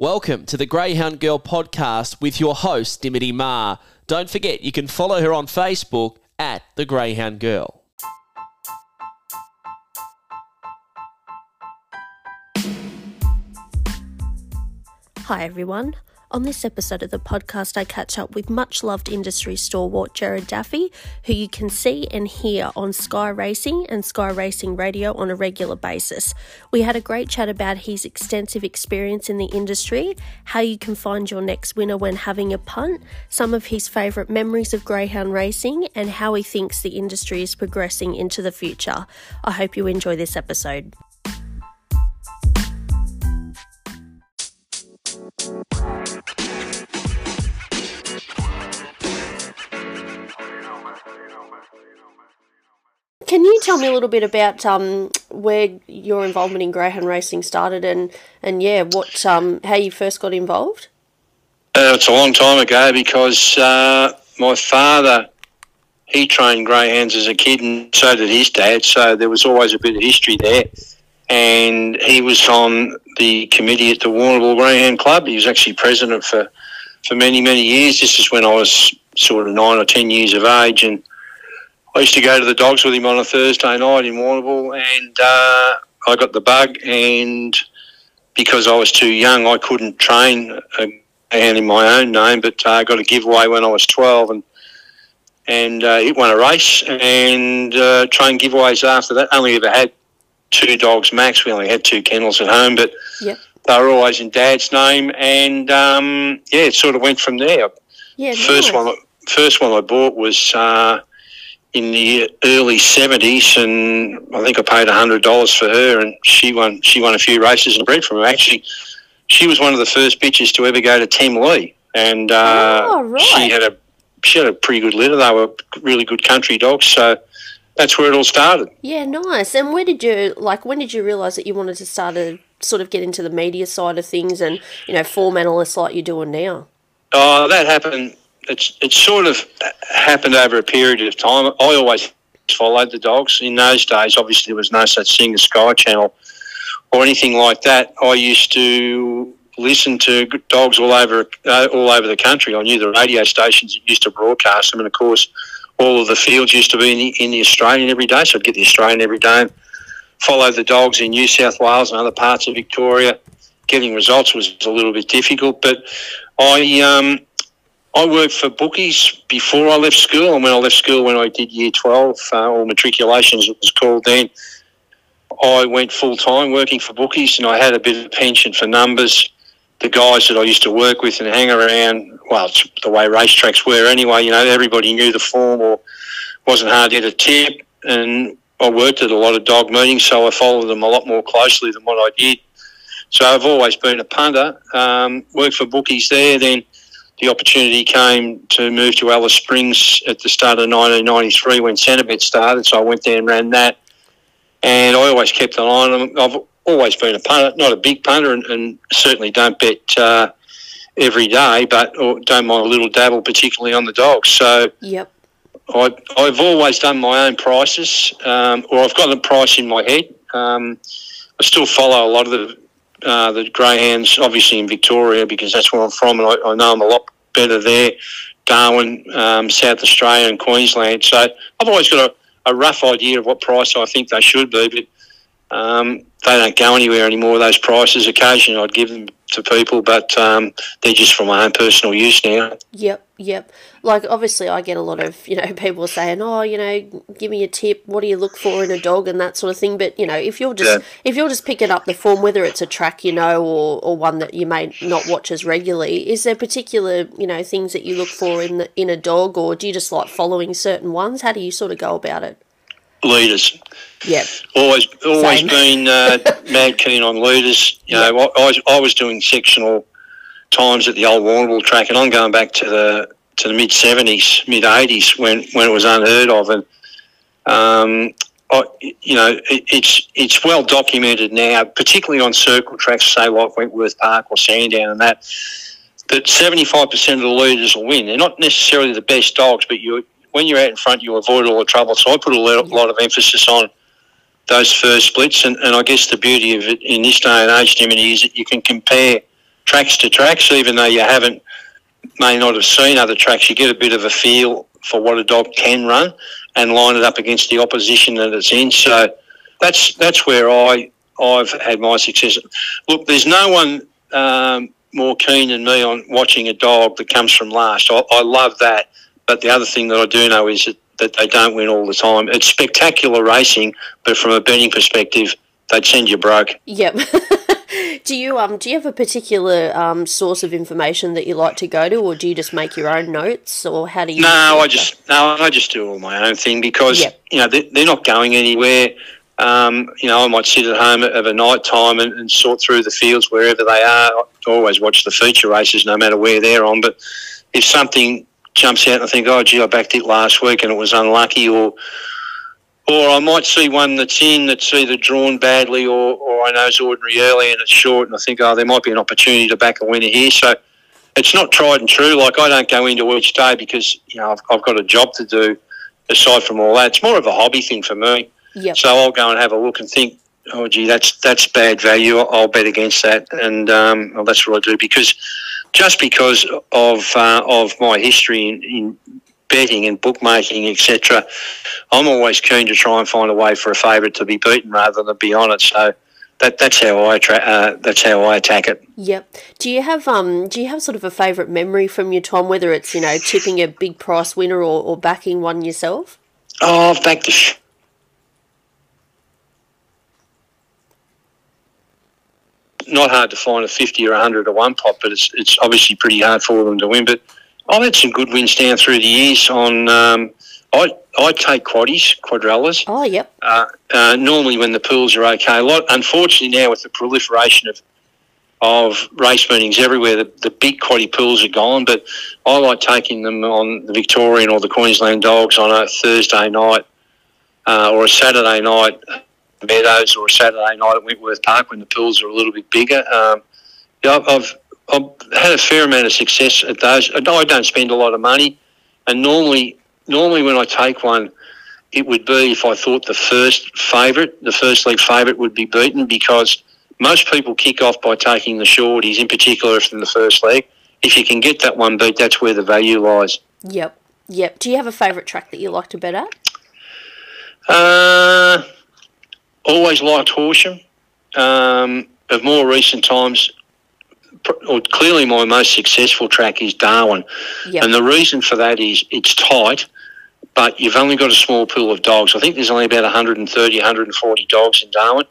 Welcome to the Greyhound Girl podcast with your host, Dimity Ma. Don't forget, you can follow her on Facebook at The Greyhound Girl. Hi, everyone. On this episode of the podcast, I catch up with much loved industry stalwart Gerard Daffy, who you can see and hear on Sky Racing and Sky Racing Radio on a regular basis. We had a great chat about his extensive experience in the industry, how you can find your next winner when having a punt, some of his favourite memories of greyhound racing, and how he thinks the industry is progressing into the future. I hope you enjoy this episode. Can you tell me a little bit about um, where your involvement in greyhound racing started, and and yeah, what um, how you first got involved? Uh, it's a long time ago because uh, my father he trained greyhounds as a kid, and so did his dad. So there was always a bit of history there. And he was on the committee at the Warrnambool Greyhound Club. He was actually president for for many many years. This is when I was sort of nine or ten years of age, and I used to go to the dogs with him on a Thursday night in Warrnambool, and uh, I got the bug. And because I was too young, I couldn't train a hand in my own name, but uh, I got a giveaway when I was twelve, and and uh, it won a race and uh, trained giveaways after that. Only ever had two dogs max. We only had two kennels at home, but Yep. they were always in Dad's name, and um, yeah, it sort of went from there. Yeah. First nice. one, first one I bought was uh, in the early seventies, and I think I paid hundred dollars for her, and she won. She won a few races and bred from her. Actually, she was one of the first bitches to ever go to Temlee, and uh, Oh, right. she had a she had a pretty good litter. They were really good country dogs, so that's where it all started. Yeah, nice. And where did you like? When did you realise that you wanted to start to sort of get into the media side of things and you know form analysts like you're doing now? Oh, that happened. It's it sort of happened over a period of time. I always followed the dogs. In those days, obviously, there was no such thing as Sky Channel or anything like that. I used to listen to dogs all over uh, all over the country. I knew the radio stations that used to broadcast them, and of course, all of the fields used to be in the, in the Australian every day. So I'd get the Australian every day. And follow the dogs in New South Wales and other parts of Victoria. Getting results was a little bit difficult, but I um, I worked for bookies before I left school, and when I left school, when I did year 12, uh, or matriculations, it was called then, I went full time working for bookies, and I had a bit of pension for numbers. The guys that I used to work with and hang around, well, it's the way racetracks were anyway, you know, everybody knew the form or wasn't hard to get a tip. And I worked at a lot of dog meetings, so I followed them a lot more closely than what I did. So I've always been a punter, um, worked for bookies there, then the opportunity came to move to Alice Springs at the start of 1993 when Centrebet started. So I went there and ran that. And I always kept an eye on them. I've always been a punter, not a big punter, and, and certainly don't bet uh, every day, but or don't mind a little dabble, particularly on the dogs. So Yep. I, I've always done my own prices, um, or I've got the price in my head. Um, I still follow a lot of the uh, the greyhounds, obviously in Victoria, because that's where I'm from, and I, I know them a lot better there. Darwin, um, South Australia, and Queensland. So I've always got a, a rough idea of what price I think they should be, but um, they don't go anywhere anymore. Those prices, occasionally I'd give them to people, but um, they're just for my own personal use now. Yep, yep. Like obviously, I get a lot of you know people saying, "Oh, you know, give me a tip. What do you look for in a dog and that sort of thing." But you know, if you're just Yeah. if you're just picking up the form, whether it's a track you know or, or one that you may not watch as regularly, is there particular you know things that you look for in the in a dog, or do you just like following certain ones? How do you sort of go about it? Leaders. yeah Always, always Same. been uh, mad keen on leaders. You know, I, I, was, I was doing sectional times at the old Warrnambool track, and I'm going back to the to the mid seventies, mid eighties when when it was unheard of, and um, I, you know, it, it's it's well documented now, particularly on circle tracks, say like Wentworth Park or Sandown, and that that seventy five percent of the leaders will win. They're not necessarily the best dogs, but you when you're out in front, you avoid all the trouble. So I put a lot, of emphasis on those first splits, and, and I guess the beauty of it in this day and age, Jimmy, is that you can compare tracks to tracks, even though you haven't may not have seen other tracks. You get a bit of a feel for what a dog can run and line it up against the opposition that it's in. So that's that's where I I've had my success. Look, there's no one um, more keen than me on watching a dog that comes from last. I, I love that. But the other thing that I do know is that, that they don't win all the time. It's spectacular racing, but from a betting perspective, they'd send you broke. Yep. do you um do you have a particular um, source of information that you like to go to, or do you just make your own notes, or how do you? No, I just no, I just do all my own thing because Yep. you know they, they're not going anywhere. Um, you know, I might sit at home of a night time and, and sort through the fields wherever they are. I always watch the feature races, no matter where they're on. But if something jumps out and I think, oh, gee, I backed it last week and it was unlucky, or or I might see one that's in that's either drawn badly or, or I know it's ordinary early and it's short, and I think, oh, there might be an opportunity to back a winner here. So it's not tried and true. Like I don't go into each day because you know I've, I've got a job to do aside from all that. It's more of a hobby thing for me. Yep. So I'll go and have a look and think, oh, gee, that's that's bad value. I'll, bet against that, and um, well, that's what I do because just because of uh, of my history in, in betting and bookmaking, etc. I'm always keen to try and find a way for a favourite to be beaten rather than be on it. So that that's how I tra- uh, that's how I attack it. Yep. Do you have um do you have sort of a favourite memory from your time, whether it's, you know, tipping a big price winner or, or backing one yourself? Oh, I've backed the. Sh- Not hard to find a fifty or a hundred or one pot, but it's it's obviously pretty hard for them to win. But I've had some good wins down through the years. On um, I I take quaddies, quadrellas. Oh yep. Uh, uh, normally when the pools are okay. A lot, unfortunately, now with the proliferation of of race meetings everywhere, the, the big quaddy pools are gone. But I like taking them on the Victorian or the Queensland Dogs on a Thursday night uh, or a Saturday night Meadows or a Saturday night at Wentworth Park when the pools are a little bit bigger. Um, yeah, I've, I've, had a fair amount of success at those. I don't spend a lot of money, and normally, normally when I take one, it would be if I thought the first favourite, the first league favourite, would be beaten because most people kick off by taking the shorties, in particular if in the first leg. If you can get that one beat, that's where the value lies. Yep. Yep. Do you have a favourite track that you like to bet at? Uh, always liked Horsham. Um, of more recent times, clearly my most successful track is Darwin. Yep. And the reason for that is it's tight, but you've only got a small pool of dogs. I think there's only about 130, 140 dogs in Darwin.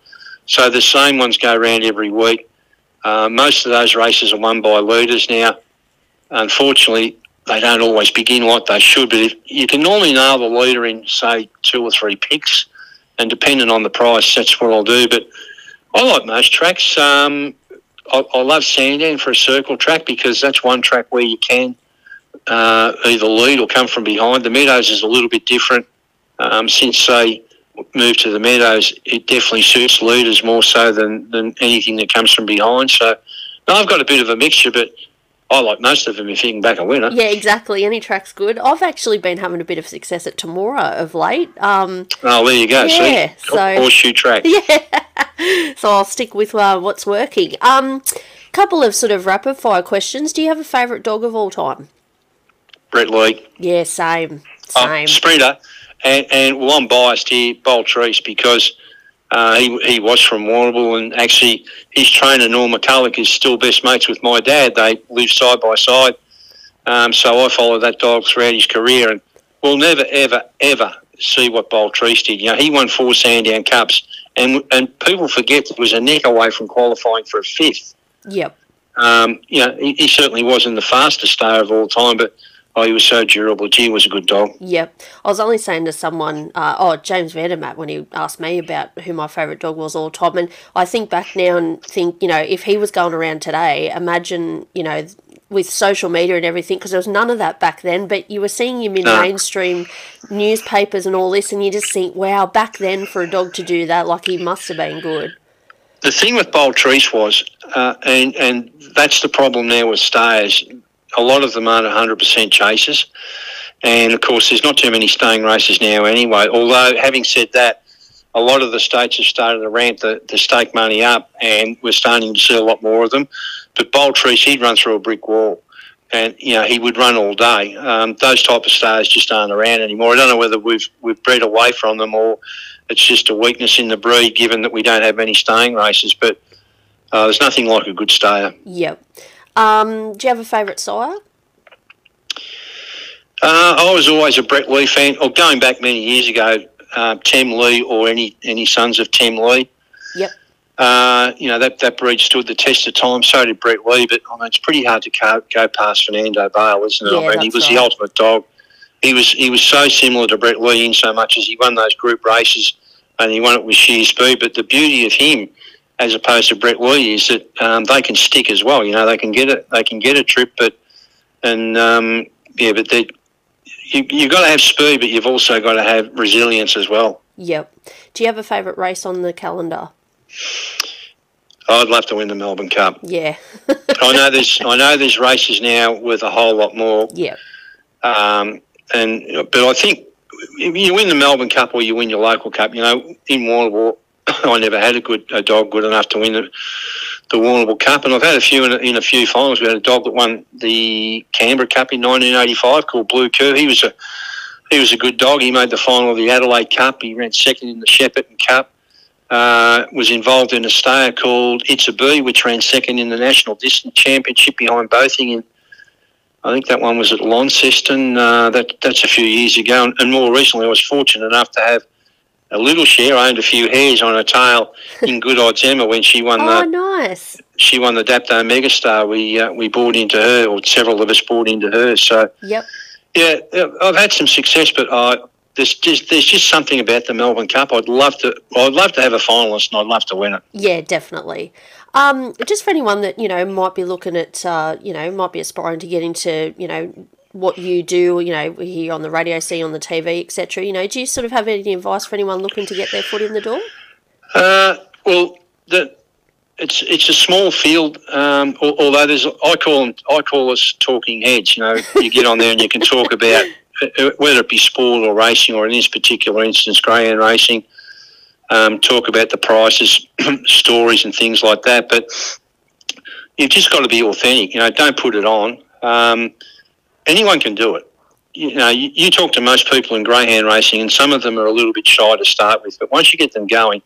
So the same ones go around every week. Uh, most of those races are won by leaders now. Unfortunately, they don't always begin like they should, but if, you can normally nail the leader in, say, two or three picks, and depending on the price, that's what I'll do. But I like most tracks. Um, I, I love Sandown for a circle track because that's one track where you can uh, either lead or come from behind. The Meadows is a little bit different. Um, since they moved to the Meadows, it definitely suits leaders more so than, than anything that comes from behind. So no, I've got a bit of a mixture, but I like most of them if you can back a winner. Yeah, exactly. Any track's good. I've actually been having a bit of success at Temora of late. Um, Oh, there you go. Yeah, See, so- horseshoe track. so I'll stick with uh, what's working. Um, couple of sort of rapid fire questions. Do you have a favourite dog of all time? Brett Lee. Yeah, same. Oh, Same. sprinter. And, and well, I'm biased here, Bold Trease, because uh, he, he was from Warrnambool and actually his trainer, Norm McCulloch, is still best mates with my dad. They live side by side. Um, so I followed that dog throughout his career and we'll never, ever, ever see what Bold Trease did. You know, he won four Sandown Cups and, and people forget that it was a neck away from qualifying for a fifth. Yep. Um, you know, he, he certainly wasn't the fastest star of all time, but oh, he was so durable. Gee, was a good dog. Yep. I was only saying to someone, uh, oh, James Vandermatt, when he asked me about who my favourite dog was all time. And I think back now and think, you know, if he was going around today, imagine, you know, with social media and everything, because there was none of that back then, but you were seeing him in No. mainstream newspapers and all this, and you just think, wow, back then for a dog to do that, like he must have been good. The thing with Bold Trease was, uh, and and that's the problem now with stayers. A lot of them aren't 100% chasers, and of course, there's not too many staying races now anyway. Although, having said that, a lot of the states have started to ramp the, the stake money up, and we're starting to see a lot more of them. But Bold Trease, he'd run through a brick wall. And you know he would run all day. Um, those type of stars just aren't around anymore. I don't know whether we've we've bred away from them or it's just a weakness in the breed, given that we don't have many staying races. But uh, there's nothing like a good stayer. Yep. Um, do you have a favourite sire? Uh, I was always a Brett Lee fan, or going back many years ago, uh, Temlee or any any sons of Temlee. Yep. Uh, you know that that breed stood the test of time. So did Brett Lee, but I mean it's pretty hard to go, go past Fernando Bale, isn't it? Yeah, I mean he was right. the ultimate dog. He was he was so similar to Brett Lee in so much as he won those group races and he won it with sheer speed. But the beauty of him, as opposed to Brett Lee, is that um, they can stick as well. You know they can get it they can get a trip, but and um, yeah, but they. You, you've got to have speed, but you've also got to have resilience as well. Yep. Do you have a favourite race on the calendar? I'd love to win the Melbourne Cup. Yeah. I know there's I know there's races now with a whole lot more, yep. um, and but I think if you win the Melbourne Cup or you win your local cup, you know in Warrnambool, I never had a good a dog good enough to win the the Warrnambool Cup, and I've had a few in a, in a few finals. We had a dog that won the Canberra Cup in 1985 called Blue Cur. He was a he was a good dog. He made the final of the Adelaide Cup. He ran second in the Shepparton Cup. Uh, was involved in a stayer called It's a Bee, which ran second in the National Distance Championship behind Bothing. In, I think that one was at Launceston. Uh, that that's a few years ago. And, and more recently, I was fortunate enough to have a little share. I owned a few hairs on her tail in Good Odds Emma when she won Oh, the nice. she won the Dapto Megastar. We uh, we bought into her, or several of us bought into her. So Yep. yeah, I've had some success, but uh, there's just there's just something about the Melbourne Cup. I'd love to I'd love to have a finalist, and I'd love to win it. Yeah, definitely. Um, just for anyone that you know might be looking at, uh, you know, might be aspiring to get into, you know, what you do, you know, hear on the radio, see on the TV, etc. You know, do you sort of have any advice for anyone looking to get their foot in the door? Uh, well, the, it's it's a small field. Um, although there's, I call them, I call us talking heads. You know, you get on there and you can talk about whether it be sport or racing, or in this particular instance, greyhound racing. Um, talk about the prices, stories, and things like that. But you've just got to be authentic. You know, don't put it on. Um, anyone can do it. You know, you, you talk to most people in greyhound racing, and some of them are a little bit shy to start with. But once you get them going,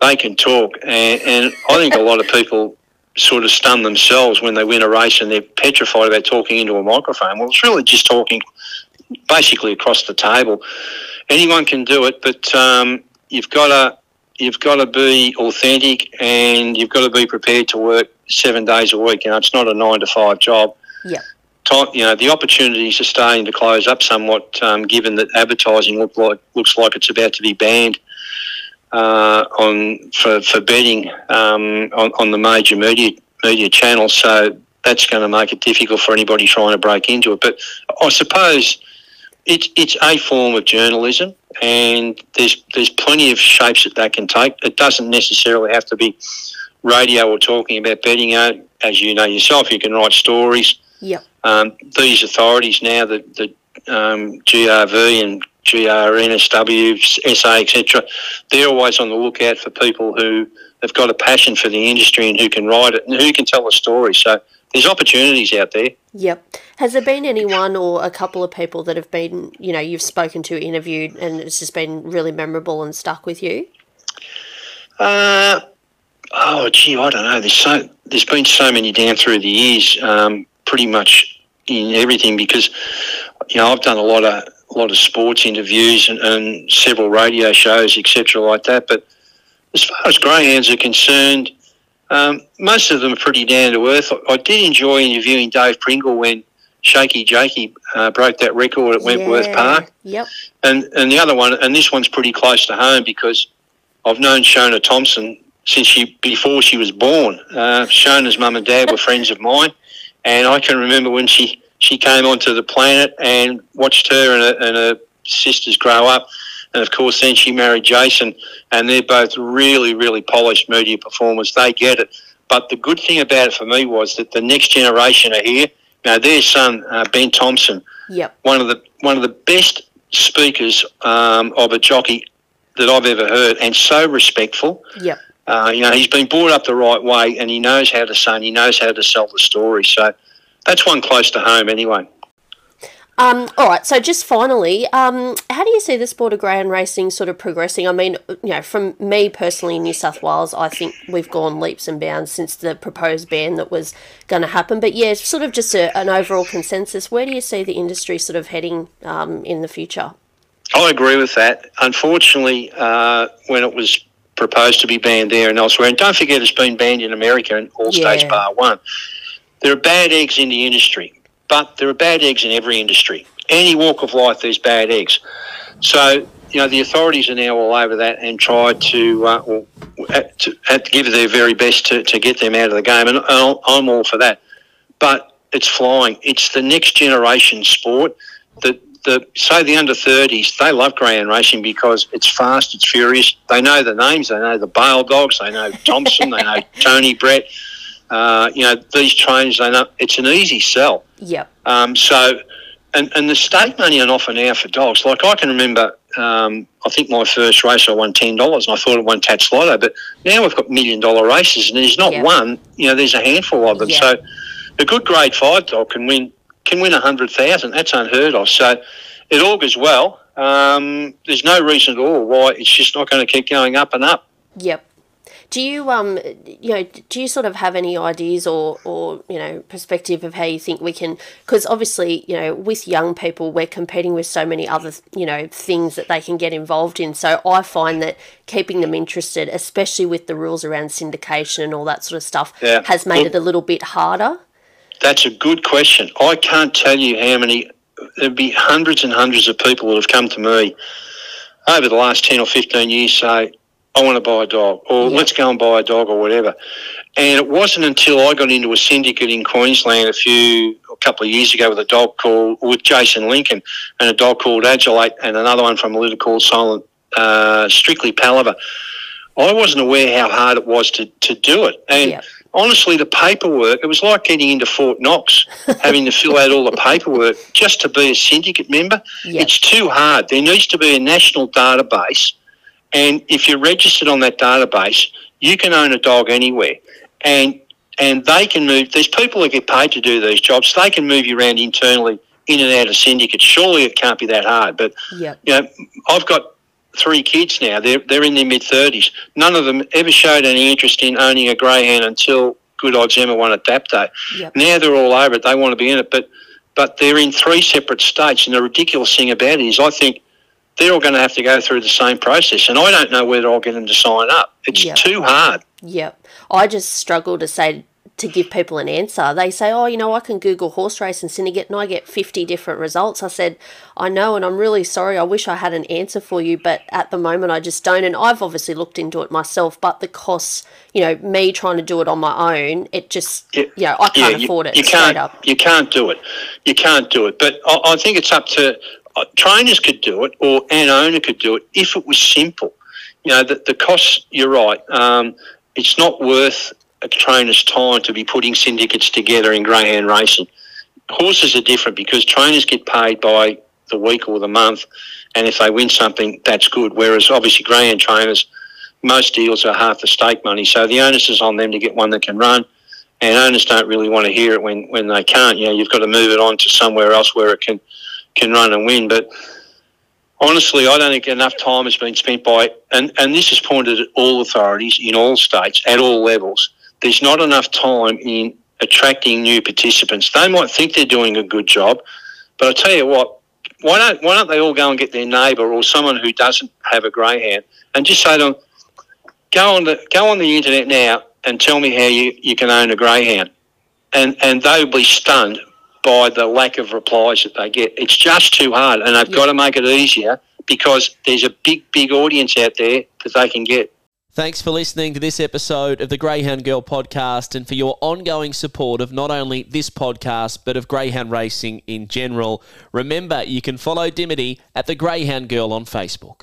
they can talk. And, and I think a lot of people sort of stun themselves when they win a race and they're petrified about talking into a microphone. Well, it's really just talking basically across the table. Anyone can do it, but um, you've got to you've got to be authentic and you've got to be prepared to work seven days a week. You know, it's not a nine to five job Yeah. time, you know, the opportunities are starting to close up somewhat, um, given that advertising look like looks like it's about to be banned uh, on for for betting um, on, on the major media media channels. So that's going to make it difficult for anybody trying to break into it. But I suppose it's it's a form of journalism, and there's there's plenty of shapes that that can take. It doesn't necessarily have to be radio or talking about betting. Uh, As you know yourself, you can write stories Yep. um, these authorities now, the, the um, GRV and GRNSW, SA, etc., they're always on the lookout for people who have got a passion for the industry and who can write it and who can tell a story. So there's opportunities out there. Yep. Has there been anyone or a couple of people that have been, you know, you've spoken to, interviewed, and it's just been really memorable and stuck with you? Uh, oh, gee, I don't know. There's so there's been so many down through the years, um, pretty much in everything because you know I've done a lot of a lot of sports interviews and, and several radio shows, etc., like that. But as far as greyhounds are concerned, um, most of them are pretty down to earth. I, I did enjoy interviewing Dave Pringle when Shaky Jakey uh, broke that record at Wentworth Yeah. Park. Yep. And and the other one, and this one's pretty close to home because I've known Shona Thompson since she before she was born. Uh, Shona's mum and dad were friends of mine, and I can remember when she she came onto the planet and watched her and her, and her sisters grow up. And of course, then she married Jason, and they're both really, really polished media performers. They get it. But the good thing about it for me was that the next generation are here. Now, their son, uh, Ben Thompson, Yep. one of the one of the best speakers um, of a jockey that I've ever heard, and so respectful. Yep. Uh, you know, he's been brought up the right way, and he knows how to say, and he knows how to sell the story. So that's one close to home, anyway. Um, all right, so just finally, um, how do you see the sport of greyhound racing sort of progressing? I mean, you know, from me personally in New South Wales, I think we've gone leaps and bounds since the proposed ban that was going to happen. But yeah, sort of just a, an overall consensus. Where do you see the industry sort of heading um, in the future? I agree with that. Unfortunately, uh, when it was proposed to be banned there and elsewhere, and don't forget it's been banned in America in all Yeah. states bar one, there are bad eggs in the industry, but there are bad eggs in every industry. Any walk of life, there's bad eggs. So, you know, the authorities are now all over that and try to, uh, well, to, to give their very best to, to get them out of the game, and I'm all for that. But it's flying. It's the next generation sport. The, the say the under 30s, they love greyhound racing because it's fast, it's furious. They know the names. They know the Bale dogs. They know Thompson. they know Tony Brett. Uh, you know these trains. They know it's an easy sell. Yep. Um, so, and, and the stake money on offer now for dogs. Like I can remember, um, I think my first race I won ten dollars, and I thought it won Tattslotto. But now we've got million dollar races, and there's not Yeah. one. You know, there's a handful of them. Yeah. So, a good grade five dog can win can win a hundred thousand. That's unheard of. So, it augurs well. Um, there's no reason at all why it's just not going to keep going up and up. Yep. Do you um you know do you sort of have any ideas or or you know perspective of how you think we can because obviously you know with young people we're competing with so many other you know things that they can get involved in so I find that keeping them interested especially with the rules around syndication and all that sort of stuff Yeah. has made it a little bit harder. That's a good question. I can't tell you how many. There'd be hundreds and hundreds of people that have come to me over the last ten or fifteen years say, "I want to buy a dog," or Yeah. "Let's go and buy a dog," or whatever. And it wasn't until I got into a syndicate in Queensland a few, a couple of years ago with a dog called with Jason Lincoln and a dog called Agilate and another one from a litter called Silent uh, Strictly Palaver. I wasn't aware how hard it was to, to do it. And Yep. honestly, the paperwork, it was like getting into Fort Knox, having to fill out all the paperwork just to be a syndicate member. Yep. It's too hard. There needs to be a national database. And if you're registered on that database, you can own a dog anywhere. And and they can move, there's people that get paid to do these jobs. They can move you around internally in and out of syndicates. Surely it can't be that hard. But Yep. you know, I've got three kids now. They're they're in their mid thirties. None of them ever showed any interest in owning a greyhound until Good Odds Emma won at that day. Yep. Now they're all over it. They want to be in it, but but they're in three separate states. And the ridiculous thing about it is, I think they're all going to have to go through the same process. And I don't know whether I'll get them to sign up. It's Yep. too hard. Yep. I just struggle to say to give people an answer. They say, "Oh, you know, I can Google horse race and syndicate, and I get fifty different results." I said, "I know, and I'm really sorry. I wish I had an answer for you, but at the moment, I just don't." And I've obviously looked into it myself, but the costs, you know, me trying to do it on my own, it just, Yeah. you know, I can't you- afford it You can't. up. You can't do it. You can't do it. But I, I think it's up to trainers could do it, or an owner could do it if it was simple. You know, the, the costs. You're right. Um, it's not worth a trainer's time to be putting syndicates together in greyhound racing. Horses are different because trainers get paid by the week or the month, and if they win something, that's good. Whereas obviously greyhound trainers, most deals are half the stake money, so the onus is on them to get one that can run and owners don't really want to hear it when, when they can't. You know, you've got to move it on to somewhere else where it can can run and win. But honestly, I don't think enough time has been spent by, and, and this is pointed at all authorities in all states at all levels. There's not enough time in attracting new participants. They might think they're doing a good job, but I tell you what, why don't why don't they all go and get their neighbour or someone who doesn't have a greyhound and just say to them, go on the go on the internet now and tell me how you, you can own a greyhound, and and they'll be stunned by the lack of replies that they get. It's just too hard, and they've Yeah. got to make it easier because there's a big big audience out there that they can get. Thanks for listening to this episode of the Greyhound Girl podcast and for your ongoing support of not only this podcast but of greyhound racing in general. Remember, you can follow Dimity at the Greyhound Girl on Facebook.